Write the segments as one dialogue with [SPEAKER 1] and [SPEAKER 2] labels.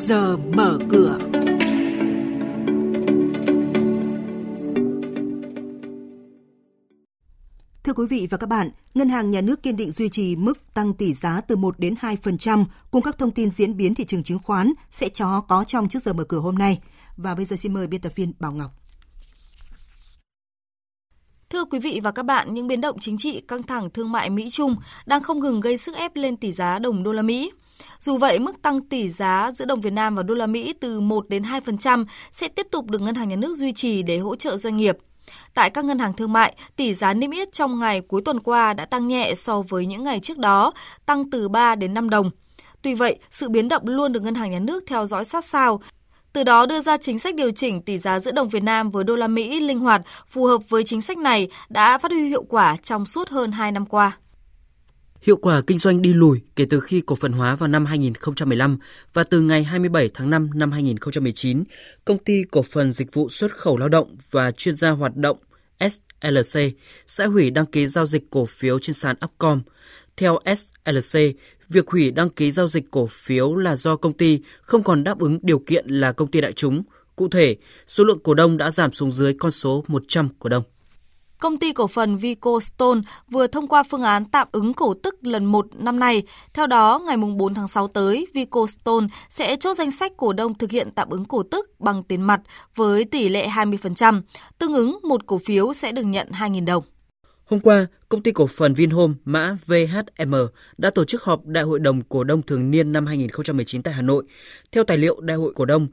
[SPEAKER 1] giờ mở cửa. Thưa quý vị và các bạn, Ngân hàng Nhà nước kiên định duy trì mức tăng tỷ giá từ 1 đến 2% cùng các thông tin diễn biến thị trường chứng khoán sẽ cho có trong trước giờ mở cửa hôm nay. Và bây giờ xin mời biên tập viên Bảo Ngọc.
[SPEAKER 2] Thưa quý vị và các bạn, những biến động chính trị căng thẳng thương mại Mỹ-Trung đang không ngừng gây sức ép lên tỷ giá đồng đô la Mỹ. Dù vậy, mức tăng tỷ giá giữa đồng Việt Nam và đô la Mỹ từ 1 đến 2% sẽ tiếp tục được Ngân hàng Nhà nước duy trì để hỗ trợ doanh nghiệp. Tại các ngân hàng thương mại, tỷ giá niêm yết trong ngày cuối tuần qua đã tăng nhẹ so với những ngày trước đó, tăng từ 3 đến 5 đồng. Tuy vậy, sự biến động luôn được Ngân hàng Nhà nước theo dõi sát sao, từ đó đưa ra chính sách điều chỉnh tỷ giá giữa đồng Việt Nam với đô la Mỹ linh hoạt, phù hợp với chính sách này đã phát huy hiệu quả trong suốt hơn 2 năm qua.
[SPEAKER 3] Hiệu quả kinh doanh đi lùi kể từ khi cổ phần hóa vào năm 2015 và từ ngày 27 tháng 5 năm 2019, công ty cổ phần dịch vụ xuất khẩu lao động và chuyên gia hoạt động SLC sẽ hủy đăng ký giao dịch cổ phiếu trên sàn Upcom. Theo SLC, việc hủy đăng ký giao dịch cổ phiếu là do công ty không còn đáp ứng điều kiện là công ty đại chúng. Cụ thể, số lượng cổ đông đã giảm xuống dưới con số 100 cổ đông.
[SPEAKER 2] Công ty cổ phần Vico Stone vừa thông qua phương án tạm ứng cổ tức lần 1 năm nay. Theo đó, ngày 4 tháng 6 tới, Vico Stone sẽ chốt danh sách cổ đông thực hiện tạm ứng cổ tức bằng tiền mặt với tỷ lệ 20%, tương ứng một cổ phiếu sẽ được nhận 2.000 đồng.
[SPEAKER 3] Hôm qua, công ty cổ phần Vinhome mã VHM đã tổ chức họp Đại hội đồng cổ đông thường niên năm 2019 tại Hà Nội. Theo tài liệu Đại hội cổ đông,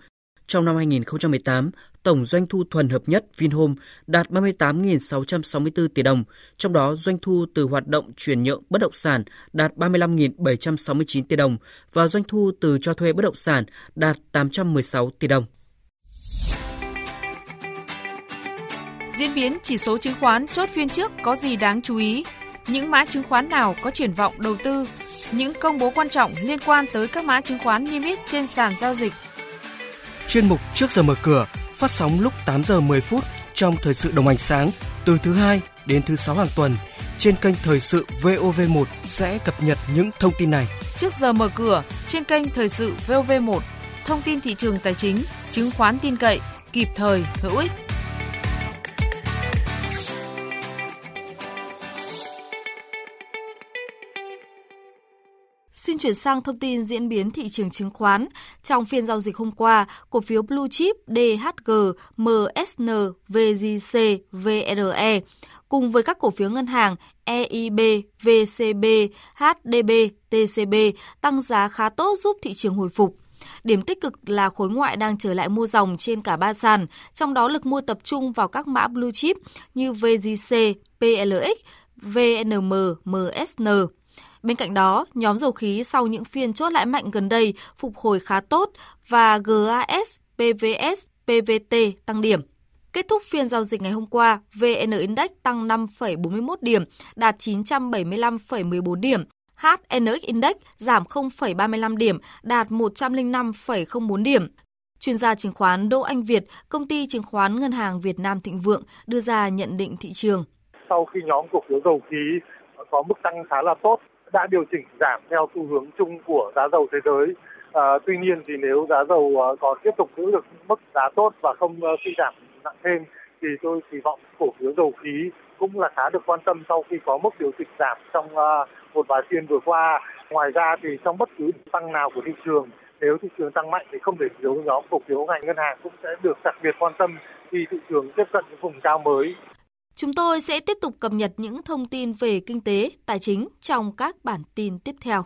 [SPEAKER 3] trong năm 2018, tổng doanh thu thuần hợp nhất Vinhome đạt 38.664 tỷ đồng, trong đó doanh thu từ hoạt động chuyển nhượng bất động sản đạt 35.769 tỷ đồng và doanh thu từ cho thuê bất động sản đạt 816 tỷ đồng.
[SPEAKER 4] Diễn biến chỉ số chứng khoán chốt phiên trước có gì đáng chú ý? Những mã chứng khoán nào có triển vọng đầu tư? Những công bố quan trọng liên quan tới các mã chứng khoán niêm yết trên sàn giao dịch
[SPEAKER 5] chuyên mục Trước giờ mở cửa phát sóng lúc 8 giờ 10 phút trong thời sự đồng hành sáng từ thứ hai đến thứ sáu hàng tuần trên kênh thời sự VOV1 sẽ cập nhật những thông tin này.
[SPEAKER 4] Trước giờ mở cửa trên kênh thời sự VOV1, thông tin thị trường tài chính, chứng khoán tin cậy, kịp thời, hữu ích.
[SPEAKER 2] Xin chuyển sang thông tin diễn biến thị trường chứng khoán. Trong phiên giao dịch hôm qua, cổ phiếu Blue Chip DHG, MSN, VGC, VRE cùng với các cổ phiếu ngân hàng EIB, VCB, HDB, TCB tăng giá khá tốt giúp thị trường hồi phục. Điểm tích cực là khối ngoại đang trở lại mua dòng trên cả ba sàn, trong đó lực mua tập trung vào các mã blue chip như VGC, PLX, VNM, MSN. Bên cạnh đó, nhóm dầu khí sau những phiên chốt lại mạnh gần đây phục hồi khá tốt và GAS, PVS, PVT tăng điểm. Kết thúc phiên giao dịch ngày hôm qua, VN Index tăng 5,41 điểm, đạt 975,14 điểm. HNX Index giảm 0,35 điểm, đạt 105,04 điểm. Chuyên gia chứng khoán Đỗ Anh Việt, công ty chứng khoán Ngân hàng Việt Nam Thịnh Vượng đưa ra nhận định thị trường.
[SPEAKER 6] Sau khi nhóm cổ phiếu dầu khí có mức tăng khá là tốt đã điều chỉnh giảm theo xu hướng chung của giá dầu thế giới. À, tuy nhiên thì nếu giá dầu còn có tiếp tục giữ được mức giá tốt và không à, suy giảm nặng thêm thì tôi kỳ vọng cổ phiếu dầu khí cũng là khá được quan tâm sau khi có mức điều chỉnh giảm trong à, một vài phiên vừa qua. Ngoài ra thì trong bất cứ tăng nào của thị trường nếu thị trường tăng mạnh thì không thể thiếu nhóm cổ phiếu ngành ngân hàng cũng sẽ được đặc biệt quan tâm khi thị trường tiếp cận những vùng cao mới.
[SPEAKER 2] Chúng tôi sẽ tiếp tục cập nhật những thông tin về kinh tế, tài chính trong các bản tin tiếp theo.